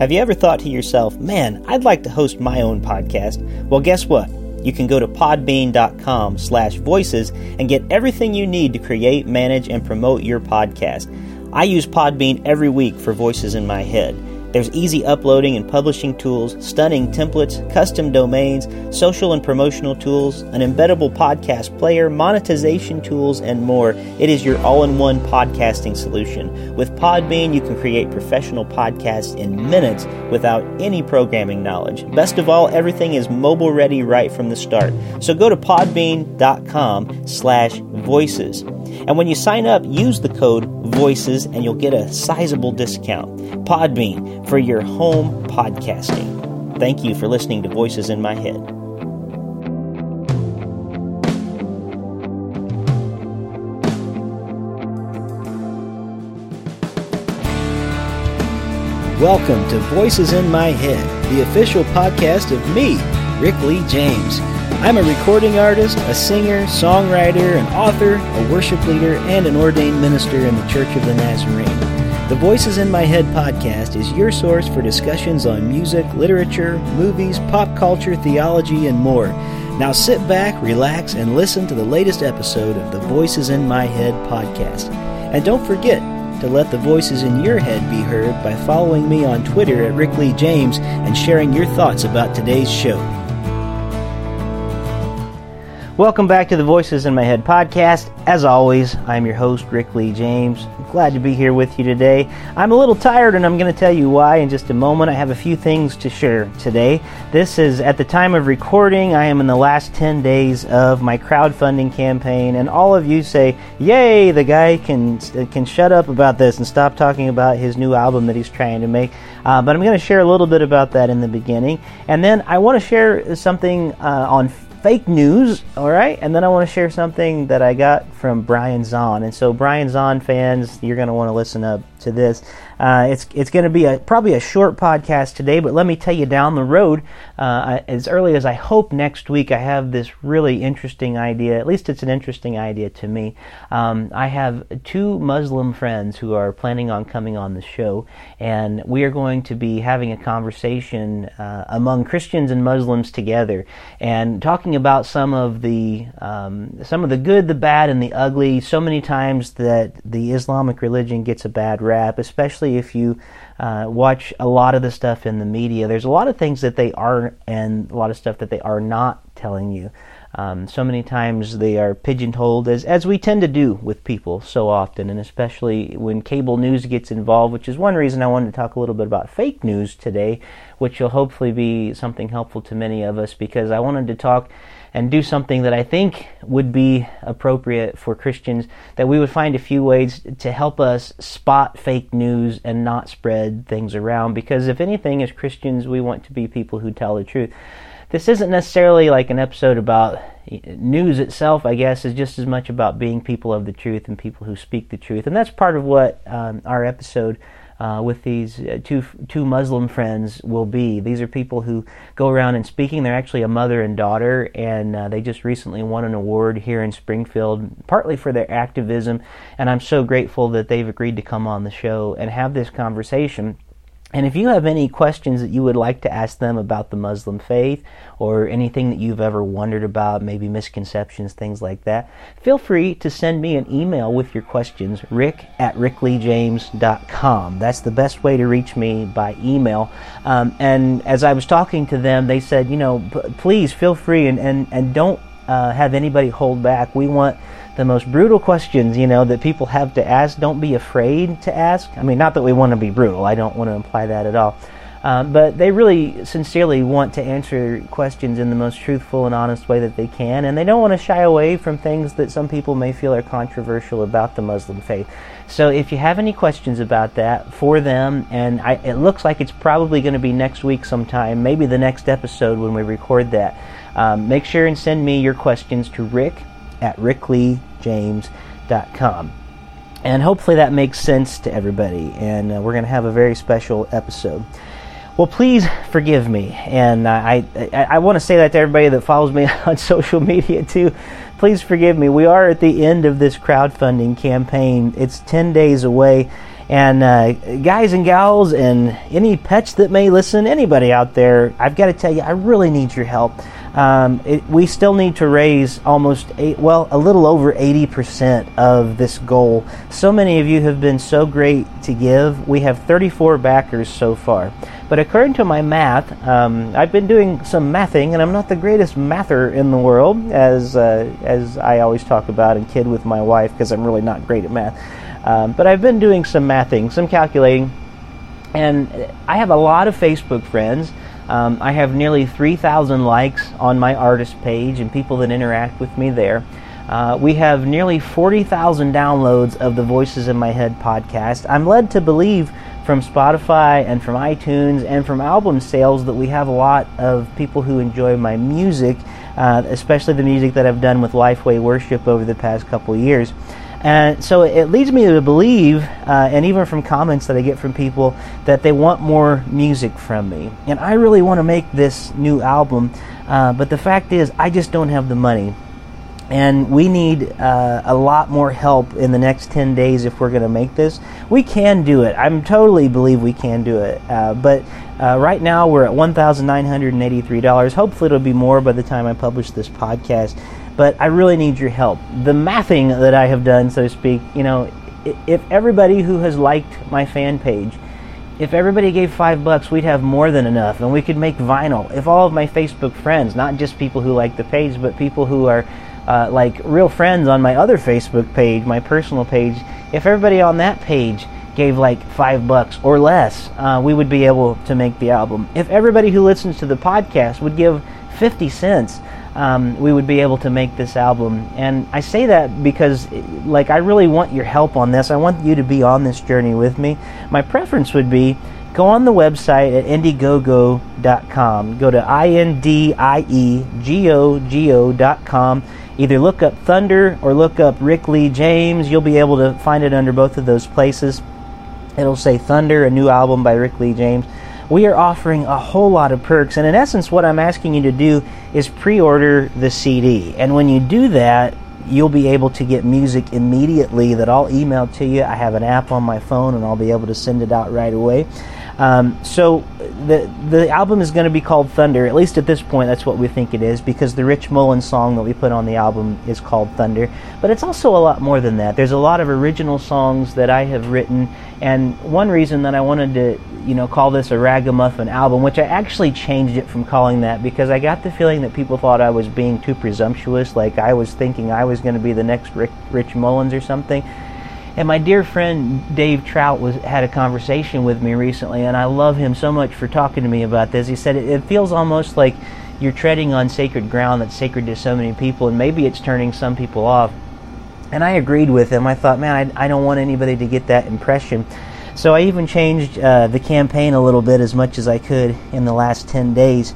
Have you ever thought to yourself, man, I'd like to host my own podcast? Well, guess what? You can go to podbean.com slash voices and get everything you need to create, manage, and promote your podcast. I use Podbean every week for Voices in My Head. There's easy uploading and publishing tools, stunning templates, custom domains, social and promotional tools, an embeddable podcast player, monetization tools, and more. It is your all in one podcasting solution. With Podbean, you can create professional podcasts in minutes without any programming knowledge. Best of all, everything is mobile ready right from the start. So go to podbean.com slash voices. And when you sign up, use the code VOICES and you'll get a sizable discount. Podbean for your home podcasting. Thank you for listening to Voices in My Head. Welcome to Voices in My Head, the official podcast of me, Rick Lee James. I'm a recording artist, a singer, songwriter, an author, a worship leader, and an ordained minister in the Church of the Nazarene. The Voices in My Head podcast is your source for discussions on music, literature, movies, pop culture, theology, and more. Now sit back, relax, and listen to the latest episode of the Voices in My Head podcast. And don't forget to let the voices in your head be heard by following me on Twitter at Rick Lee James and sharing your thoughts about today's show. Welcome back to the Voices in My Head podcast. As always, I'm your host, Rick Lee James. Glad to be here with you today. I'm a little tired, and I'm going to tell you why in just a moment. I have a few things to share today. This is at the time of recording, I am in the last 10 days of my crowdfunding campaign, and all of you say, Yay, the guy can, can shut up about this and stop talking about his new album that he's trying to make. Uh, but I'm going to share a little bit about that in the beginning. And then I want to share something uh, on fake news, all right? And then I want to share something that I got from Brian Zahnd. And so, Brian Zahnd fans, you're going to want to listen up to this. Uh, it's it's going to be a probably a short podcast today, but let me tell you down the road, uh, as early as I hope next week, I have this really interesting idea. At least it's an interesting idea to me. Um, I have two Muslim friends who are planning on coming on the show, and we are going to be having a conversation uh, among Christians and Muslims together, and talking about some of the um, some of the good, the bad, and the ugly. So many times that the Islamic religion gets a bad rap, especially if you uh, watch a lot of the stuff in the media. There's a lot of things that they are and a lot of stuff that they are not telling you. Um, so many times they are pigeonholed, as, as we tend to do with people so often, and especially when cable news gets involved, which is one reason I wanted to talk a little bit about fake news today, which will hopefully be something helpful to many of us because I wanted to talk and do something that I think would be appropriate for Christians, that we would find a few ways to help us spot fake news and not spread things around. Because if anything, as Christians, we want to be people who tell the truth. This isn't necessarily like an episode about news itself, I guess, is just as much about being people of the truth and people who speak the truth. And that's part of what um, our episode uh, with these uh, two two Muslim friends will be. These are people who go around and speaking. They're actually a mother and daughter, and uh, they just recently won an award here in Springfield, partly for their activism. And I'm so grateful that they've agreed to come on the show and have this conversation and if you have any questions that you would like to ask them about the Muslim faith or anything that you've ever wondered about, maybe misconceptions, things like that, feel free to send me an email with your questions, rick at rickleejames.com. That's the best way to reach me by email. Um, and as I was talking to them, they said, you know, p- please feel free and, and, and don't uh, have anybody hold back. We want the most brutal questions, you know, that people have to ask. Don't be afraid to ask. I mean, not that we want to be brutal. I don't want to imply that at all. Um, but they really sincerely want to answer questions in the most truthful and honest way that they can, and they don't want to shy away from things that some people may feel are controversial about the Muslim faith. So, if you have any questions about that for them, and I, it looks like it's probably going to be next week sometime, maybe the next episode when we record that, um, make sure and send me your questions to rick at rickleejames.com. And hopefully that makes sense to everybody. And uh, we're going to have a very special episode. Well, please forgive me. And uh, I, I, I want to say that to everybody that follows me on social media too. Please forgive me. We are at the end of this crowdfunding campaign. It's 10 days away. And uh, guys and gals, and any pets that may listen, anybody out there, I've got to tell you, I really need your help. Um, it, we still need to raise almost eight, well, a little over 80% of this goal. So many of you have been so great to give. We have 34 backers so far. But according to my math, um, I've been doing some mathing, and I'm not the greatest mather in the world, as uh, as I always talk about and kid with my wife, because I'm really not great at math. Um, but I've been doing some mathing, some calculating, and I have a lot of Facebook friends. Um, I have nearly 3,000 likes on my artist page and people that interact with me there. Uh, we have nearly 40,000 downloads of the Voices in My Head podcast. I'm led to believe from Spotify and from iTunes and from album sales that we have a lot of people who enjoy my music, uh, especially the music that I've done with Lifeway Worship over the past couple years. And so it leads me to believe, uh, and even from comments that I get from people, that they want more music from me. And I really want to make this new album, uh, but the fact is, I just don't have the money. And we need uh, a lot more help in the next 10 days if we're going to make this. We can do it. I'm totally believe we can do it. Uh, but uh, right now we're at $1,983. Hopefully it'll be more by the time I publish this podcast but I really need your help. The mathing that I have done, so to speak, you know, if everybody who has liked my fan page, if everybody gave five bucks, we'd have more than enough, and we could make vinyl. If all of my Facebook friends, not just people who like the page, but people who are uh, like real friends on my other Facebook page, my personal page, if everybody on that page gave like five bucks or less, uh, we would be able to make the album. If everybody who listens to the podcast would give 50 cents, um, we would be able to make this album. And I say that because, like, I really want your help on this. I want you to be on this journey with me. My preference would be go on the website at indiegogo.com. Go to I N D I E G O G O.com. Either look up Thunder or look up Rick Lee James. You'll be able to find it under both of those places. It'll say Thunder, a new album by Rick Lee James we are offering a whole lot of perks. And in essence, what I'm asking you to do is pre order the CD. And when you do that, you'll be able to get music immediately that I'll email to you. I have an app on my phone and I'll be able to send it out right away. Um, so the the album is going to be called Thunder. At least at this point, that's what we think it is because the Rich Mullins song that we put on the album is called Thunder. But it's also a lot more than that. There's a lot of original songs that I have written, and one reason that I wanted to you know call this a ragamuffin album, which I actually changed it from calling that because I got the feeling that people thought I was being too presumptuous, like I was thinking I was going to be the next Rick, Rich Mullins or something. And my dear friend Dave Trout was had a conversation with me recently, and I love him so much for talking to me about this. He said it, it feels almost like you're treading on sacred ground that's sacred to so many people, and maybe it's turning some people off. And I agreed with him. I thought, man, I, I don't want anybody to get that impression. So I even changed uh, the campaign a little bit as much as I could in the last 10 days.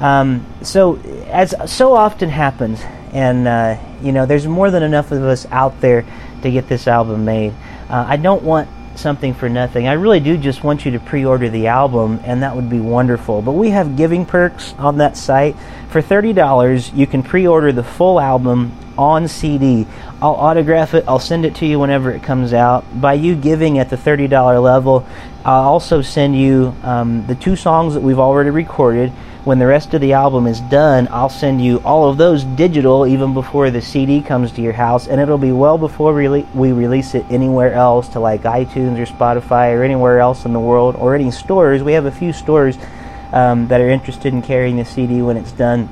Um, so, as so often happens, and uh, you know, there's more than enough of us out there to get this album made. Uh, I don't want something for nothing. I really do just want you to pre order the album, and that would be wonderful. But we have giving perks on that site. For $30, you can pre order the full album on CD. I'll autograph it, I'll send it to you whenever it comes out. By you giving at the $30 level, I'll also send you um, the two songs that we've already recorded when the rest of the album is done, I'll send you all of those digital even before the CD comes to your house, and it'll be well before we release it anywhere else to like iTunes or Spotify or anywhere else in the world or any stores. We have a few stores um, that are interested in carrying the CD when it's done,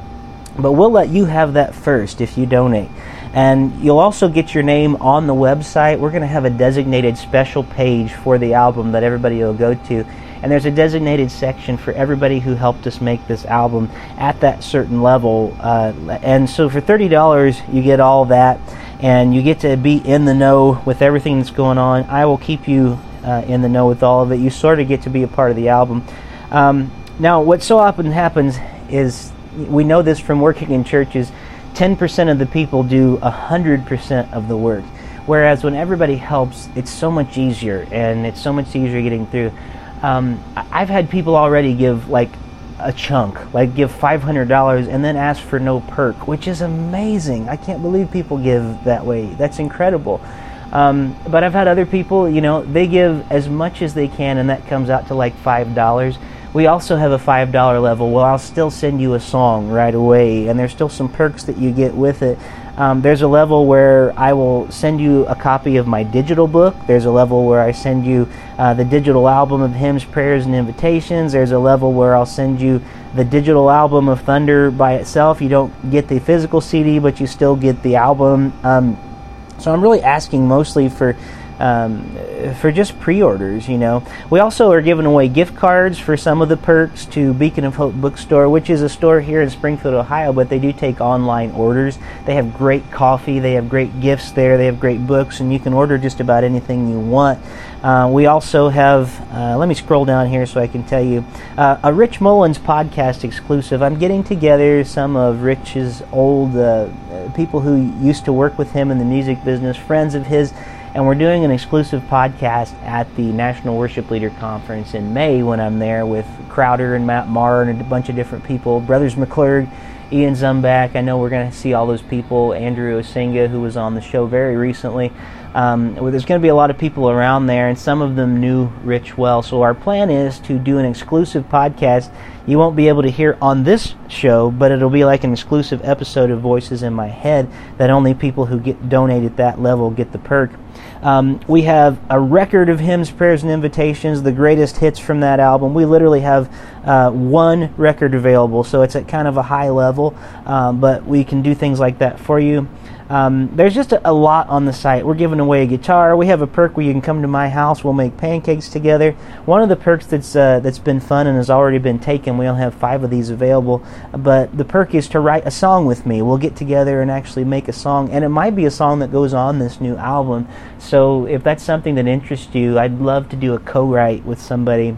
but we'll let you have that first if you donate. And you'll also get your name on the website. We're going to have a designated special page for the album that everybody will go to and there's a designated section for everybody who helped us make this album at that certain level. Uh, and so for $30, you get all that, and you get to be in the know with everything that's going on. I will keep you uh, in the know with all of it. You sort of get to be a part of the album. Um, now, what so often happens is we know this from working in churches 10% of the people do 100% of the work. Whereas when everybody helps, it's so much easier and it's so much easier getting through. Um, I've had people already give like a chunk, like give $500 and then ask for no perk, which is amazing. I can't believe people give that way. That's incredible. Um, but I've had other people, you know, they give as much as they can, and that comes out to like five dollars. We also have a five dollar level. Well, I'll still send you a song right away, and there's still some perks that you get with it. Um, there's a level where I will send you a copy of my digital book. There's a level where I send you uh, the digital album of hymns, prayers, and invitations. There's a level where I'll send you the digital album of Thunder by itself. You don't get the physical CD, but you still get the album. Um, so I'm really asking mostly for um, for just pre-orders. You know, we also are giving away gift cards for some of the perks to Beacon of Hope Bookstore, which is a store here in Springfield, Ohio. But they do take online orders. They have great coffee. They have great gifts there. They have great books, and you can order just about anything you want. Uh, we also have, uh, let me scroll down here so I can tell you, uh, a Rich Mullins podcast exclusive. I'm getting together some of Rich's old uh, people who used to work with him in the music business, friends of his, and we're doing an exclusive podcast at the National Worship Leader Conference in May when I'm there with Crowder and Matt Maher and a bunch of different people. Brothers McClurg, Ian Zumbach. I know we're going to see all those people. Andrew Osenga, who was on the show very recently. Um, there's going to be a lot of people around there, and some of them knew Rich well. So our plan is to do an exclusive podcast. You won't be able to hear on this show, but it'll be like an exclusive episode of Voices in My Head that only people who get donated at that level get the perk. Um, we have a record of hymns, prayers, and invitations, the greatest hits from that album. We literally have uh, one record available, so it's at kind of a high level, um, but we can do things like that for you. Um, there's just a, a, lot on the site. We're giving away a guitar. We have a perk where you can come to my house. We'll make pancakes together. One of the perks that's uh, that's been fun and has already been taken. We only have five of these available, but the perk is to write a song with me. We'll get together and actually make a song, and it might be a song that goes on this new album. So if that's something that interests you, I'd love to do a co-write with somebody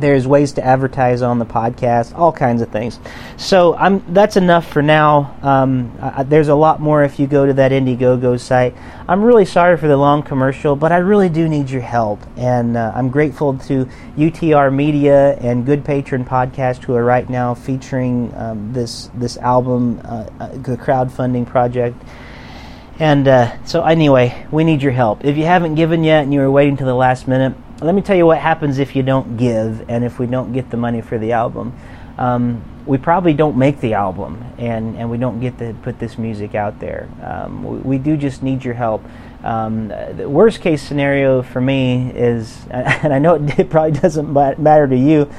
there's ways to advertise on the podcast, all kinds of things. So I'm that's enough for now. Um, there's a lot more if you go to that Indiegogo site. I'm really sorry for the long commercial, but I really do need your help, and uh, I'm grateful to UTR Media and Good Patron Podcast who are right now featuring um, this this album, uh, uh, the crowdfunding project. And uh, so, anyway, we need your help. If you haven't given yet and you were waiting to the last minute, let me tell you what happens if you don't give and if we don't get the money for the album. Um, we probably don't make the album and, and we don't get to put this music out there. Um, we, we, do just need your help. Um, the worst case scenario for me is, and I know it, it probably doesn't matter to you,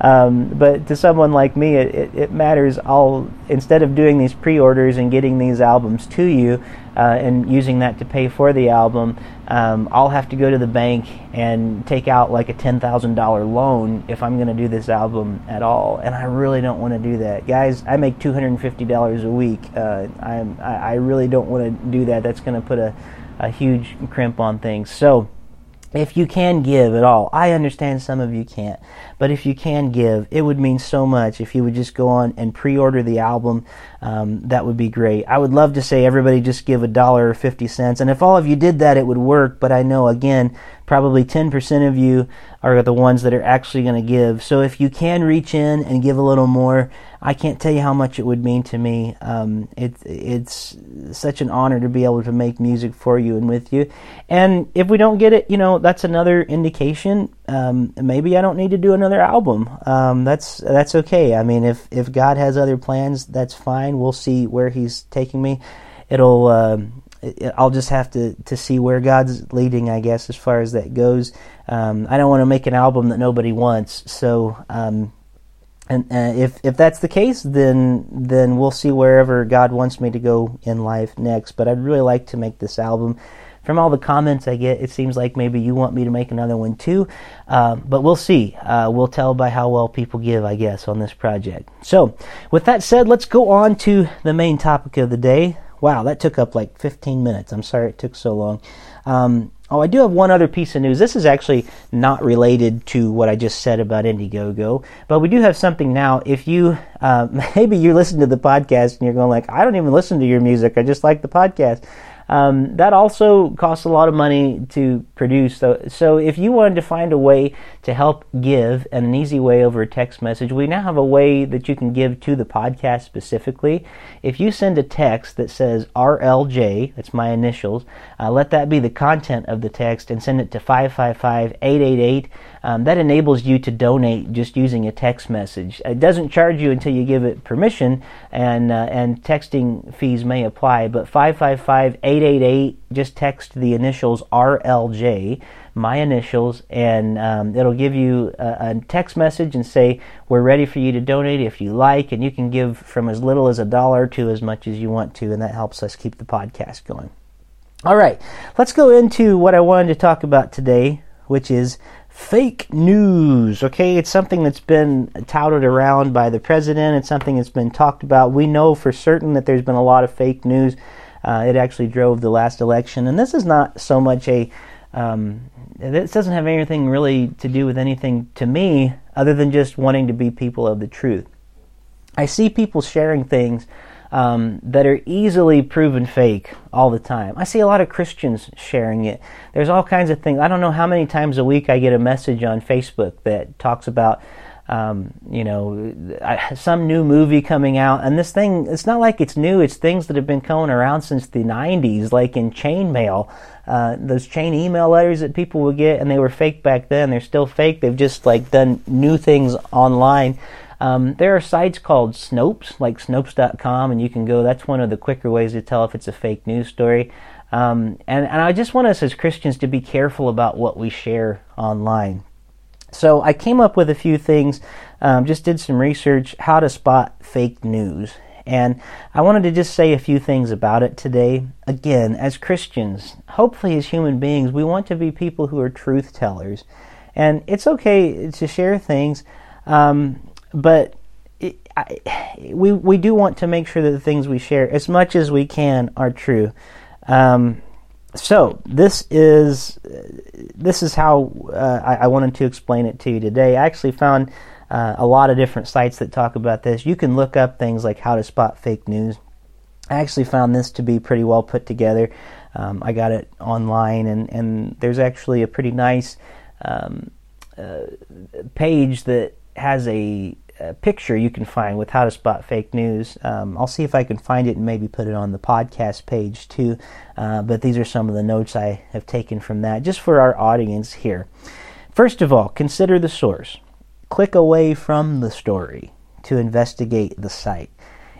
um, but to someone like me, it, it, it, matters. I'll instead of doing these pre-orders and getting these albums to you and using that to pay for the album, um, I'll have to go to the bank and take out like a ten thousand dollar loan if I'm going to do this album at all. And I really don't want to do that, guys. I make two hundred and fifty dollars a week. Uh, I, I really don't want to do that. That's going to put a, a huge crimp on things. So if you can give at all, I understand some of you can't, but if you can give, it would mean so much if you would just go on and pre-order the album. Um, that would be great. I would love to say everybody just give a dollar or fifty cents, and if all of you did that, it would work. But I know again, probably ten percent of you are the ones that are actually going to give. So if you can reach in and give a little more, I can't tell you how much it would mean to me. Um, it, it's such an honor to be able to make music for you and with you. And if we don't get it, you know, that's another indication. Um, maybe I don't need to do another album. Um, that's that's okay. I mean, if if God has other plans, that's fine. We'll see where He's taking me. It'll. I'll just have to, to see where God's leading, I guess, as far as that goes. Um, I don't want to make an album that nobody wants, so um, and uh, if if that's the case, then then we'll see wherever God wants me to go in life next. But I'd really like to make this album. From all the comments I get, it seems like maybe you want me to make another one too. Uh, but we'll see. Uh, we'll tell by how well people give, I guess, on this project. So, with that said, let's go on to the main topic of the day. Wow, that took up like 15 minutes. I'm sorry it took so long. Um, Oh, I do have one other piece of news. This is actually not related to what I just said about Indiegogo, but we do have something now. If you uh, maybe you listen to the podcast and you're going like, I don't even listen to your music. I just like the podcast. Um, that also costs a lot of money to produce. So, so if you wanted to find a way to help give an easy way over a text message. We now have a way that you can give to the podcast specifically. If you send a text that says RLJ, that's my initials, uh, let that be the content of the text and send it to 555 888. Um, that enables you to donate just using a text message. It doesn't charge you until you give it permission, and uh, and texting fees may apply. But 555-888, just text the initials RLJ, my initials, and um, it'll give you a, a text message and say we're ready for you to donate if you like, and you can give from as little as a dollar to as much as you want to, and that helps us keep the podcast going. All right, let's go into what I wanted to talk about today, which is fake news. Okay, it's something that's been touted around by the president. It's something that's been talked about. We know for certain that there's been a lot of fake news. Uh, it actually drove the last election, and this is not so much a. Um, this doesn't have anything really to do with anything to me other than just wanting to be people of the truth. I see people sharing things um, that are easily proven fake all the time. I see a lot of Christians sharing it. There's all kinds of things. I don't know how many times a week I get a message on Facebook that talks about, um, you know, some new movie coming out. And this thing, it's not like it's new, it's things that have been going around since the 90s, like in chain mail. Uh, those chain email letters that people would get, and they were fake back then. They're still fake. They've just like done new things online um, there are sites called Snopes, like Snopes.com, and you can go. That's one of the quicker ways to tell if it's a fake news story. Um, and, and I just want us as Christians to be careful about what we share online. So I came up with a few things, um, just did some research, how to spot fake news. And I wanted to just say a few things about it today. Again, as Christians, hopefully as human beings, we want to be people who are truth tellers. And it's okay to share things, um, but it, I, we we do want to make sure that the things we share, as much as we can, are true. Um, so this is this is how uh, I, I, wanted to explain it to you today. I actually found uh, a lot of different sites that talk about this. You can look up things like how to spot fake news. I actually found this to be pretty well put together. Um, I got it online, and, and there's actually a pretty nice um, uh, page that has a, picture you can find with how to spot fake news. Um, I'll see if I can find it and maybe put it on the podcast page too. Uh, but these are some of the notes I have taken from that just for our audience here. First of all, consider the source. Click away from the story to investigate the site,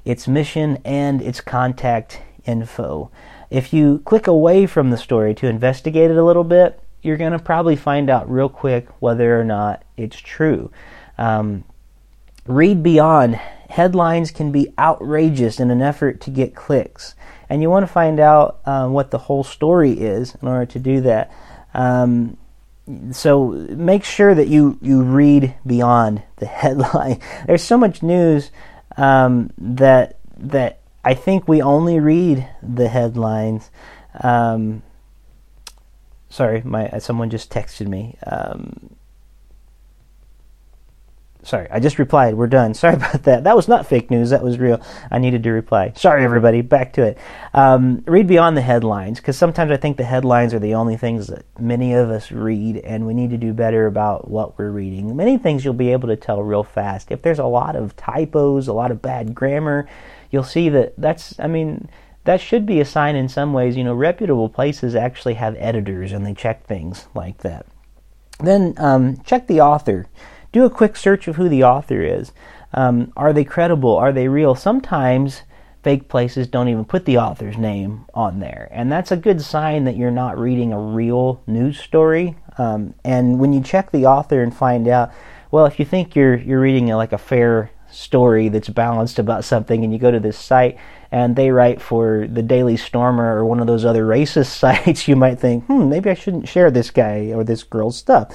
its mission, and its contact info. If you click away from the story to investigate it a little bit, you're going to probably find out real quick whether or not it's true. Um, read beyond. Headlines can be outrageous in an effort to get clicks. And you want to find out um, what the whole story is in order to do that. Um, so make sure that you, you read beyond the headline. There's so much news um, that that I think we only read the headlines. Um, sorry, my someone just texted me. Um, Sorry, I just replied. We're done. Sorry about that. That was not fake news. That was real. I needed to reply. Sorry, everybody. Back to it. Um, read beyond the headlines because sometimes I think the headlines are the only things that many of us read, and we need to do better about what we're reading. Many things you'll be able to tell real fast. If there's a lot of typos, a lot of bad grammar, you'll see that that's, I mean, that should be a sign in some ways. You know, reputable places actually have editors and they check things like that. Then um, check the author do a quick search of who the author is. Um, are they credible? Are they real? Sometimes fake places don't even put the author's name on there, and that's a good sign that you're not reading a real news story. Um, and when you check the author and find out, well, if you think you're you're reading a, like a fair story that's balanced about something, and you go to this site and they write for the Daily Stormer or one of those other racist sites, you might think, hmm, maybe I shouldn't share this guy or this girl's stuff.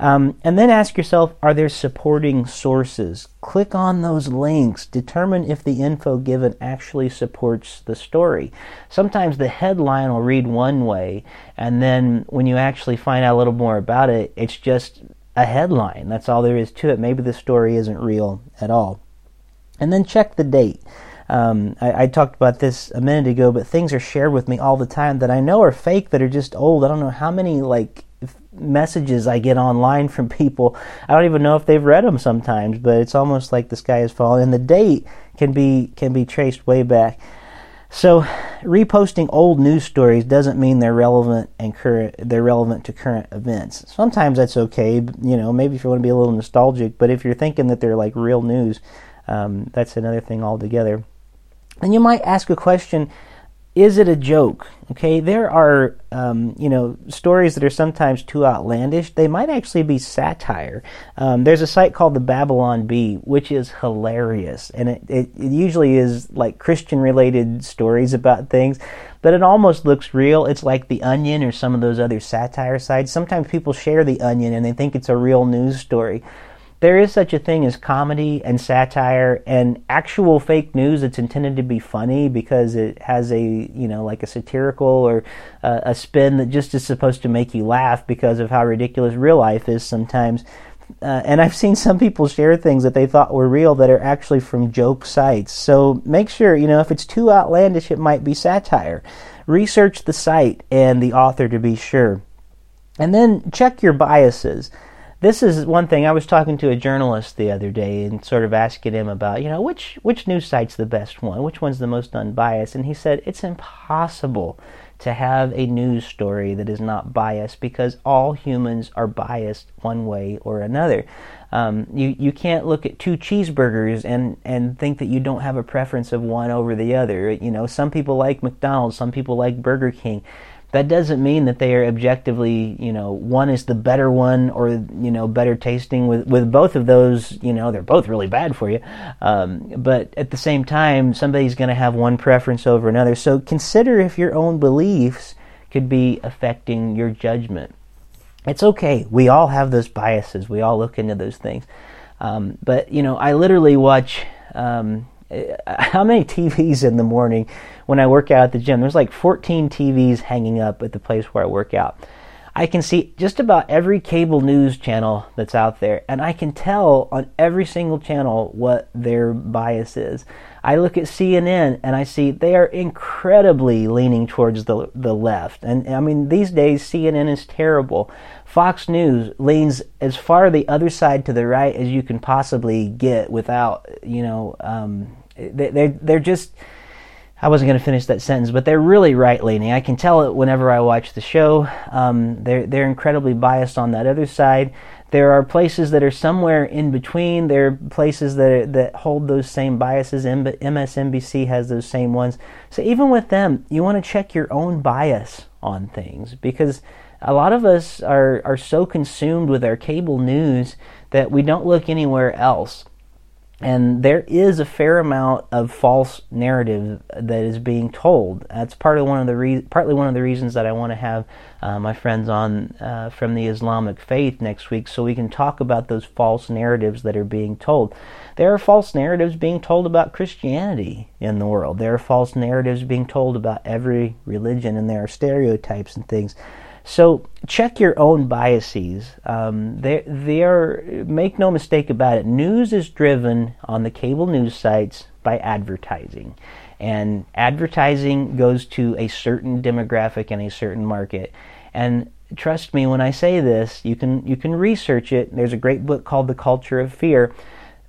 Um, and then ask yourself are there supporting sources? Click on those links. Determine if the info given actually supports the story. Sometimes the headline will read one way, and then when you actually find out a little more about it, it's just a headline. That's all there is to it. Maybe the story isn't real at all. And then check the date. Um, I, I, talked about this a minute ago, but things are shared with me all the time that I know are fake that are just old. I don't know how many like messages I get online from people. I don't even know if they've read them sometimes, but it's almost like the sky is falling, and the date can be can be traced way back. So, reposting old news stories doesn't mean they're relevant and current. They're relevant to current events. Sometimes that's okay. You know, maybe if you want to be a little nostalgic, but if you're thinking that they're like real news, um, that's another thing altogether. And you might ask a question: Is it a joke? Okay, there are um, you know stories that are sometimes too outlandish. They might actually be satire. Um, there's a site called the Babylon Bee, which is hilarious, and it, it, it usually is like Christian related stories about things, but it almost looks real. It's like the Onion or some of those other satire sites. Sometimes people share the Onion and they think it's a real news story there is such a thing as comedy and satire and actual fake news that's intended to be funny because it has a you know like a satirical or uh, a spin that just is supposed to make you laugh because of how ridiculous real life is sometimes uh, and I've seen some people share things that they thought were real that are actually from joke sites. So make sure, you know, if it's too outlandish, it might be satire. Research the site and the author to be sure. And then check your biases this is one thing I was talking to a journalist the other day and sort of asking him about, you know, which which news site's the best one, which one's the most unbiased, and he said it's impossible to have a news story that is not biased because all humans are biased one way or another. Um, you you can't look at two cheeseburgers and and think that you don't have a preference of one over the other. You know, some people like McDonald's, some people like Burger King that doesn't mean that they are objectively, you know, one is the better one or, you know, better tasting. With, with both of those, you know, they're both really bad for you. Um, but at the same time, somebody's going to have one preference over another. So consider if your own beliefs could be affecting your judgment. It's okay. We all have those biases. We all look into those things. Um, but, you know, I literally watch. Um, how many TVs in the morning when I work out at the gym? There's like 14 TVs hanging up at the place where I work out. I can see just about every cable news channel that's out there, and I can tell on every single channel what their bias is. I look at CNN and I see they are incredibly leaning towards the the left. And I mean, these days CNN is terrible. Fox News leans as far the other side to the right as you can possibly get without, you know, um, they're they're just. I wasn't going to finish that sentence, but they're really right leaning. I can tell it whenever I watch the show. Um, they're they're incredibly biased on that other side. There are places that are somewhere in between. There are places that that hold those same biases. MSNBC has those same ones. So even with them, you want to check your own bias on things because a lot of us are are so consumed with our cable news that we don't look anywhere else and there is a fair amount of false narrative that is being told. That's part of one of the re- partly one of the reasons that I want to have uh, my friends on uh, from the Islamic faith next week, so we can talk about those false narratives that are being told. There are false narratives being told about Christianity in the world. There are false narratives being told about every religion, and there are stereotypes and things. So check your own biases. Um, they they are make no mistake about it. News is driven on the cable news sites by advertising, and advertising goes to a certain demographic and a certain market. And trust me when I say this, you can you can research it. There's a great book called The Culture of Fear.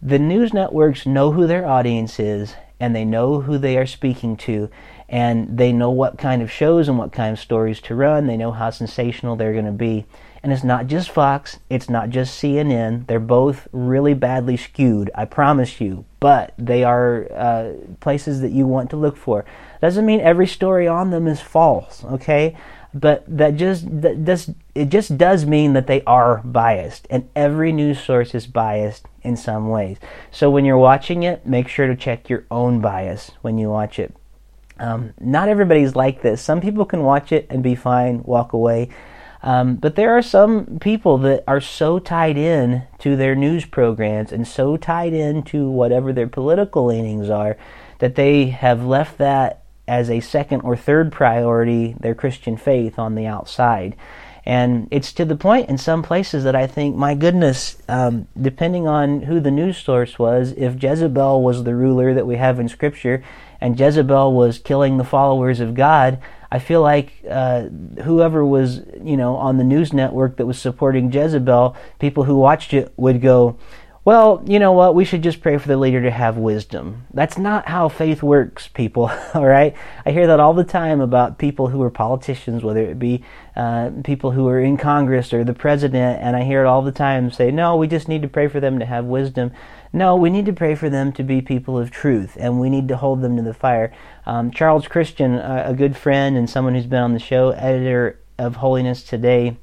The news networks know who their audience is and they know who they are speaking to and they know what kind of shows and what kind of stories to run. They know how sensational they're going to be. And it's not just Fox, it's not just CNN. They're both really badly skewed, I promise you. But they are uh, places that you want to look for. Doesn't mean every story on them is false, okay? But that just that just it just does mean that they are biased, and every news source is biased in some ways. So when you're watching it, make sure to check your own bias when you watch it. Um, not everybody's like this. Some people can watch it and be fine, walk away. Um, but there are some people that are so tied in to their news programs and so tied in to whatever their political leanings are that they have left that as a second or third priority, their Christian faith on the outside. And it's to the point in some places that I think, my goodness, um, depending on who the news source was, if Jezebel was the ruler that we have in Scripture and Jezebel was killing the followers of God, I feel like uh, whoever was, you know, on the news network that was supporting Jezebel, people who watched it would go, well, you know what? We should just pray for the leader to have wisdom. That's not how faith works, people. all right? I hear that all the time about people who are politicians, whether it be uh, people who are in Congress or the president, and I hear it all the time say, no, we just need to pray for them to have wisdom. No, we need to pray for them to be people of truth, and we need to hold them to the fire. Um, Charles Christian, a good friend and someone who's been on the show, editor of Holiness Today,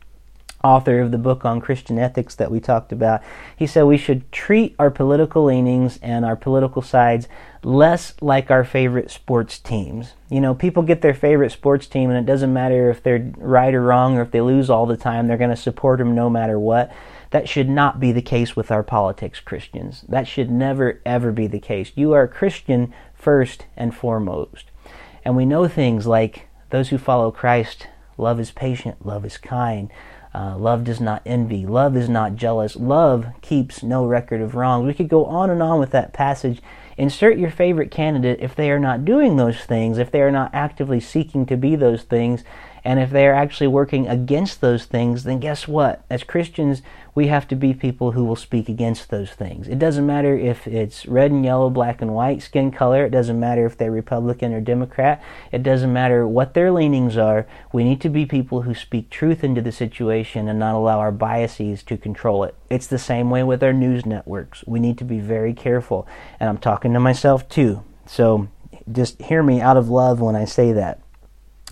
author of the book on Christian ethics that we talked about, he said we should treat our political leanings and our political sides less like our favorite sports teams. You know, people get their favorite sports team, and it doesn't matter if they're right or wrong or if they lose all the time, they're going to support them no matter what. That should not be the case with our politics, Christians. That should never, ever be the case. You are a Christian first and foremost. And we know things like those who follow Christ, love is patient, love is kind. Uh, love does not envy. Love is not jealous. Love keeps no record of wrongs. We could go on and on with that passage. Insert your favorite candidate if they are not doing those things, if they are not actively seeking to be those things, and if they are actually working against those things, then guess what? As Christians, we have to be people who will speak against those things. It doesn't matter if it's red and yellow, black and white, skin color. It doesn't matter if they're Republican or Democrat. It doesn't matter what their leanings are. We need to be people who speak truth into the situation and not allow our biases to control it. It's the same way with our news networks. We need to be very careful. And I'm talking to myself too. So just hear me out of love when I say that.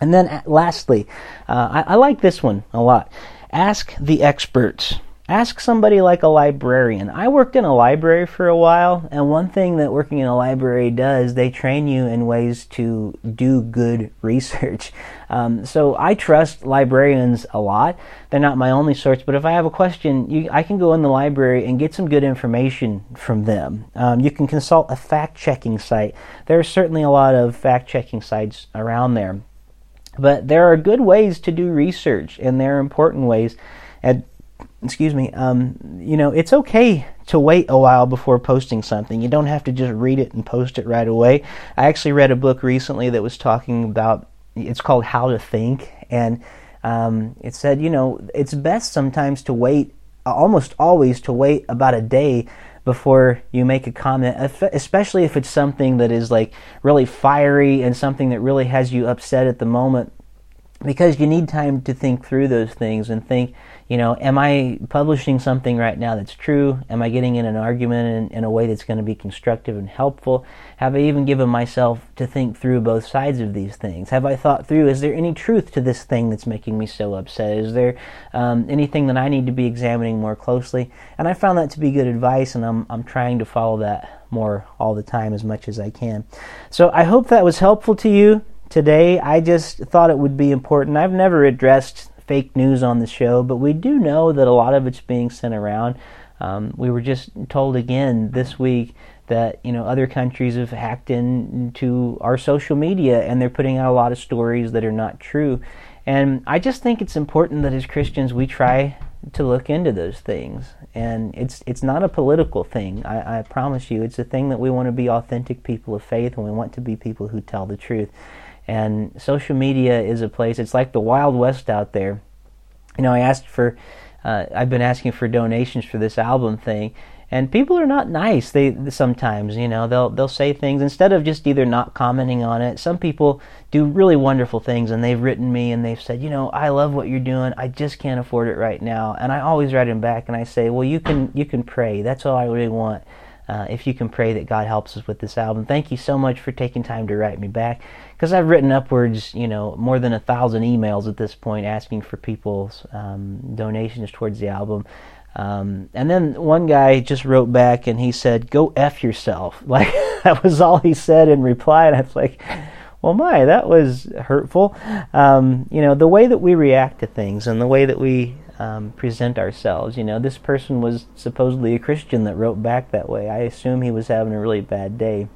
And then lastly, uh, I, I like this one a lot. Ask the experts. Ask somebody like a librarian. I worked in a library for a while, and one thing that working in a library does, they train you in ways to do good research. Um, so I trust librarians a lot. They're not my only source, but if I have a question, you, I can go in the library and get some good information from them. Um, you can consult a fact checking site. There are certainly a lot of fact checking sites around there. But there are good ways to do research, and there are important ways. And excuse me, um, you know, it's okay to wait a while before posting something. You don't have to just read it and post it right away. I actually read a book recently that was talking about. It's called How to Think, and um, it said, you know, it's best sometimes to wait, almost always to wait about a day before you make a comment, especially if it's something that is like really fiery and something that really has you upset at the moment, because you need time to think through those things and think you know, am I publishing something right now that's true? Am I getting in an argument in, in, a way that's going to be constructive and helpful? Have I even given myself to think through both sides of these things? Have I thought through, is there any truth to this thing that's making me so upset? Is there um, anything that I need to be examining more closely? And I found that to be good advice, and I'm, I'm trying to follow that more all the time as much as I can. So I hope that was helpful to you today. I just thought it would be important. I've never addressed fake news on the show, but we do know that a lot of it's being sent around. Um, we were just told again this week that you know other countries have hacked into our social media and they're putting out a lot of stories that are not true. And I just think it's important that as Christians we try to look into those things. And it's it's not a political thing. I, I promise you, it's a thing that we want to be authentic people of faith and we want to be people who tell the truth. And social media is a place, it's like the Wild West out there. You know, I asked for, uh, I've been asking for donations for this album thing, and people are not nice. They sometimes, you know, they'll they'll say things instead of just either not commenting on it. Some people do really wonderful things, and they've written me and they've said, you know, I love what you're doing. I just can't afford it right now, and I always write them back and I say, well, you can you can pray. That's all I really want. Uh, if you can pray that God helps us with this album. Thank you so much for taking time to write me back because I've written upwards, you know, more than a thousand emails at this point asking for people's um, donations towards the album. Um, and then one guy just wrote back and he said, "Go f yourself." Like that was all he said in reply, and I was like, "Well, my, that was hurtful." Um, you know, the way that we react to things and the way that we um, present ourselves. You know, this person was supposedly a Christian that wrote back that way. I assume he was having a really bad day,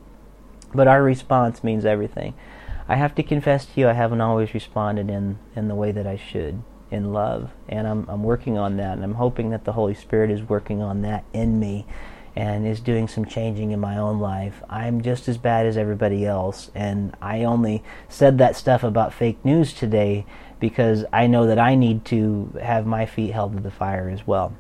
but our response means everything. I have to confess to you, I haven't always responded in, in the way that I should. in love. And I'm, I'm working on that, and I'm hoping that the Holy Spirit is working on that in me and is doing some changing in my own life. I'm just as bad as everybody else, and I only said that stuff about fake news today because I know that I need to have my feet held to the fire as well.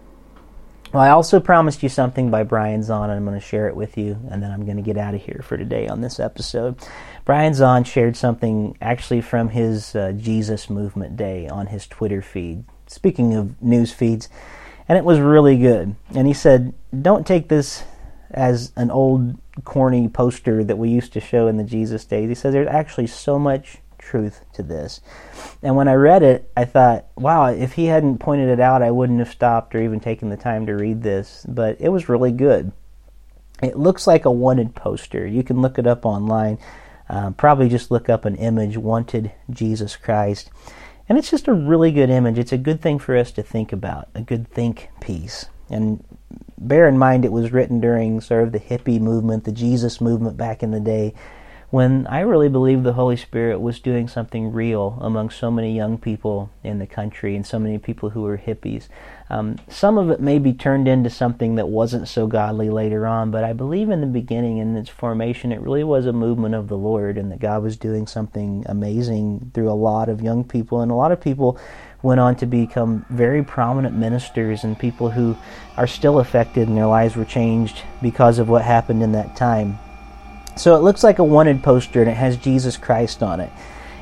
Well, I also promised you something by Brian Zahnd, and I'm going to share it with you, and then I'm going to get out of here for today on this episode. Brian Zahnd shared something actually from his uh, Jesus Movement Day on his Twitter feed. Speaking of news feeds, and it was really good. And he said, Don't take this as an old corny poster that we used to show in the Jesus days. He says there's actually so much truth to this. And when I read it, I thought, wow, if he hadn't pointed it out, I wouldn't have stopped or even taken the time to read this. But it was really good. It looks like a wanted poster. You can look it up online. Uh, probably just look up an image, Wanted Jesus Christ. And it's just a really good image. It's a good thing for us to think about, a good think piece. And bear in mind it was written during sort of the hippie movement, the Jesus movement back in the day, when I really believe the Holy Spirit was doing something real among so many young people in the country and so many people who were hippies. Um, some of it may be turned into something that wasn't so godly later on, but I believe in the beginning, in its formation, it really was a movement of the Lord and that God was doing something amazing through a lot of young people. And a lot of people went on to become very prominent ministers and people who are still affected and their lives were changed because of what happened in that time. So it looks like a wanted poster and it has Jesus Christ on it.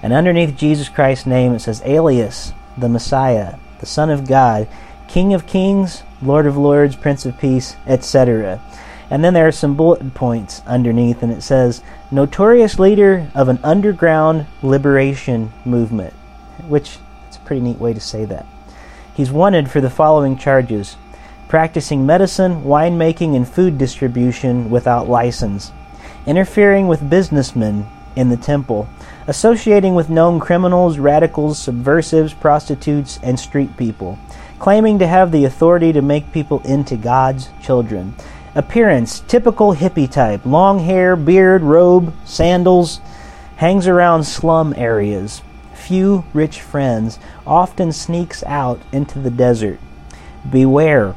And underneath Jesus Christ's name it says Alias, the Messiah, the Son of God, King of Kings, Lord of Lords, Prince of Peace, etc. And then there are some bullet points underneath, and it says, Notorious leader of an underground liberation movement, which is a pretty neat way to say that. He's wanted for the following charges practicing medicine, winemaking, and food distribution without license, interfering with businessmen in the temple, associating with known criminals, radicals, subversives, prostitutes, and street people, claiming to have the authority to make people into God's children. Appearance typical hippie type, long hair, beard, robe, sandals, hangs around slum areas. Few rich friends, often sneaks out into the desert. Beware,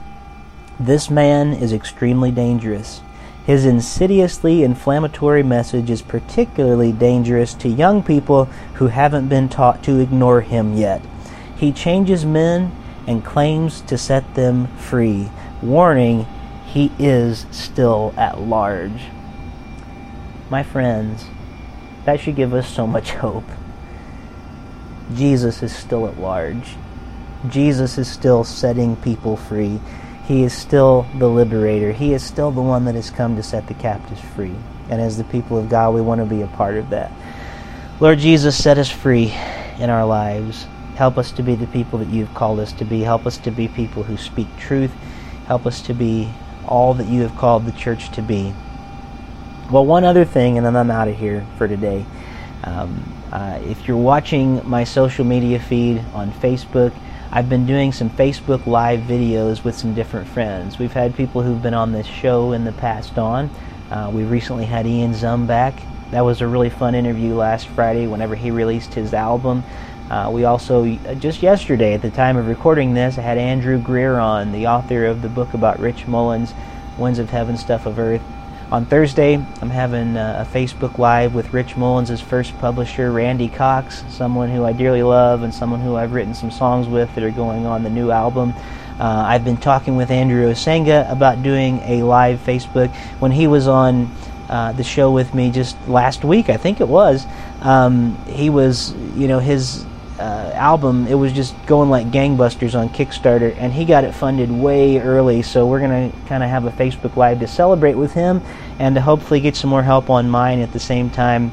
this man is extremely dangerous. His insidiously inflammatory message is particularly dangerous to young people who haven't been taught to ignore him yet. He changes men and claims to set them free. Warning, he is still at large. My friends, that should give us so much hope. Jesus is still at large. Jesus is still setting people free. He is still the liberator. He is still the one that has come to set the captives free. And as the people of God, we want to be a part of that. Lord Jesus, set us free in our lives. Help us to be the people that you've called us to be. Help us to be people who speak truth. Help us to be all that you have called the church to be. Well, one other thing, and then I'm out of here for today. Um, uh, if you're watching my social media feed on Facebook, I've been doing some Facebook Live videos with some different friends. We've had people who've been on this show in the past on. Uh, we recently had Ian Zumback. That was a really fun interview last Friday whenever he released his album. Uh, we also, uh, just yesterday, at the time of recording this, I had Andrew Greer on, the author of the book about Rich Mullins, Winds of Heaven, Stuff of Earth. On Thursday, I'm having a Facebook Live with Rich Mullins' first publisher, Randy Cox, someone who I dearly love and someone who I've written some songs with that are going on the new album. Uh, I've been talking with Andrew Osenga about doing a live Facebook. When he was on uh, the show with me just last week, I think it was, um, he was, you know, his uh, album, it was just going like gangbusters on Kickstarter, and he got it funded way early. So we're gonna kind of have a Facebook Live to celebrate with him, and to hopefully get some more help on mine at the same time.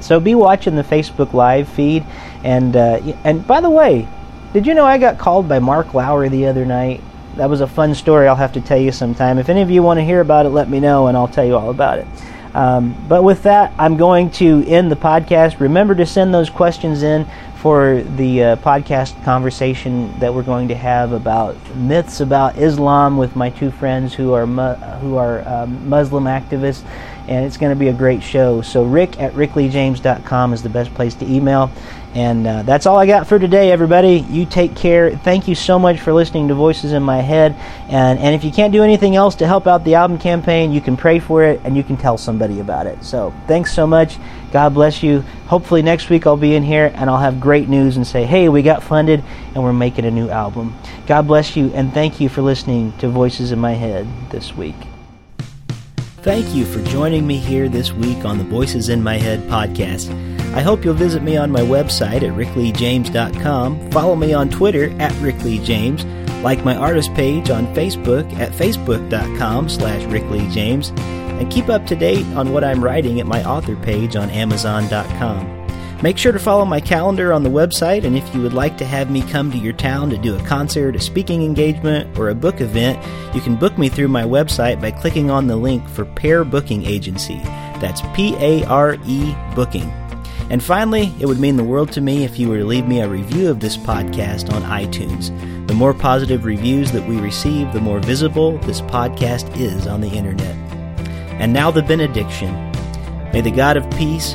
So be watching the Facebook Live feed, and uh, and by the way, did you know I got called by Mark Lowry the other night? That was a fun story. I'll have to tell you sometime. If any of you want to hear about it, let me know, and I'll tell you all about it. Um, but with that, I'm going to end the podcast. Remember to send those questions in for the uh, podcast conversation that we're going to have about myths about Islam with my two friends who are mu- who are um, Muslim activists, and it's going to be a great show. So, rick at rickleejames.com is the best place to email. And uh, that's all I got for today, everybody. You take care. Thank you so much for listening to Voices in My Head. And, and if you can't do anything else to help out the album campaign, you can pray for it and you can tell somebody about it. So thanks so much. God bless you. Hopefully, next week I'll be in here and I'll have great news and say, hey, we got funded and we're making a new album. God bless you and thank you for listening to Voices in My Head this week. Thank you for joining me here this week on the Voices in My Head podcast. I hope you'll visit me on my website at rickleejames.com, follow me on Twitter at rickleejames, like my artist page on Facebook at facebook.com slash rickleejames, and keep up to date on what I'm writing at my author page on amazon.com. Make sure to follow my calendar on the website, and if you would like to have me come to your town to do a concert, a speaking engagement, or a book event, you can book me through my website by clicking on the link for Pare Booking Agency. That's P A R E Booking. And finally, it would mean the world to me if you were to leave me a review of this podcast on iTunes. The more positive reviews that we receive, the more visible this podcast is on the internet. And now the benediction. May the God of peace,